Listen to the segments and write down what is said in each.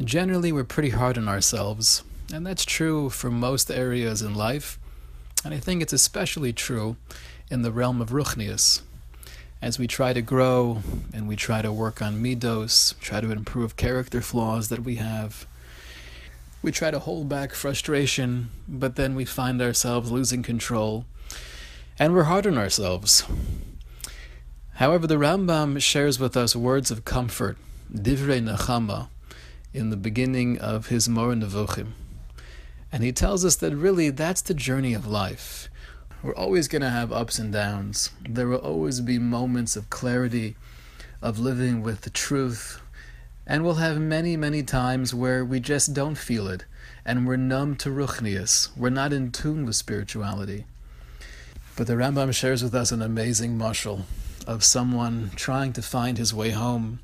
Generally, we're pretty hard on ourselves, and that's true for most areas in life. And I think it's especially true in the realm of Ruchnius. As we try to grow and we try to work on midos, try to improve character flaws that we have, we try to hold back frustration, but then we find ourselves losing control, and we're hard on ourselves. However, the Rambam shares with us words of comfort, divrei nachama, in the beginning of his Moreh Nevuchim. And he tells us that really that's the journey of life. We're always going to have ups and downs. There will always be moments of clarity, of living with the truth. And we'll have many, many times where we just don't feel it and we're numb to Ruchnius. We're not in tune with spirituality. But the Rambam shares with us an amazing mashal of someone trying to find his way home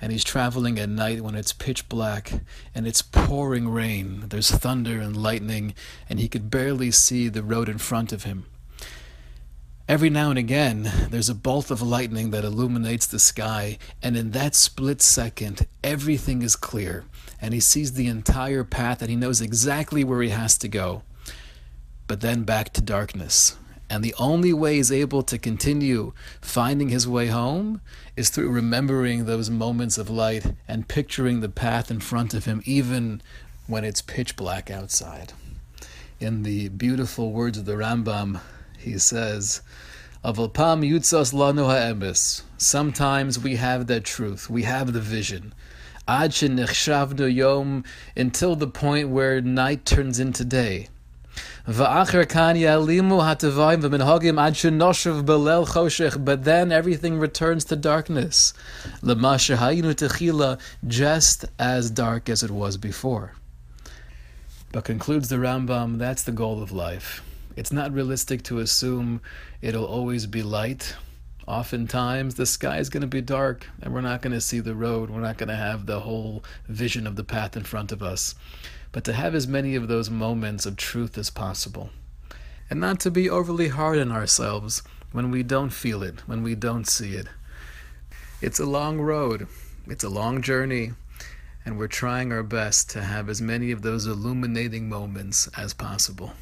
and he's traveling at night when it's pitch black and it's pouring rain. There's thunder and lightning, and he could barely see the road in front of him. Every now and again, there's a bolt of lightning that illuminates the sky, and in that split second, everything is clear, and he sees the entire path and he knows exactly where he has to go. But then back to darkness. And the only way he's able to continue finding his way home is through remembering those moments of light and picturing the path in front of him, even when it's pitch black outside. In the beautiful words of the Rambam, he says, Avalpam yutzas lanu ha'emes. Sometimes we have that truth, we have the vision. Ad yom, until the point where night turns into day. But then everything returns to darkness. Just as dark as it was before. But concludes the Rambam, that's the goal of life. It's not realistic to assume it'll always be light. Oftentimes, the sky is going to be dark and we're not going to see the road. We're not going to have the whole vision of the path in front of us but to have as many of those moments of truth as possible. And not to be overly hard on ourselves when we don't feel it, when we don't see it. It's a long road, it's a long journey, and we're trying our best to have as many of those illuminating moments as possible.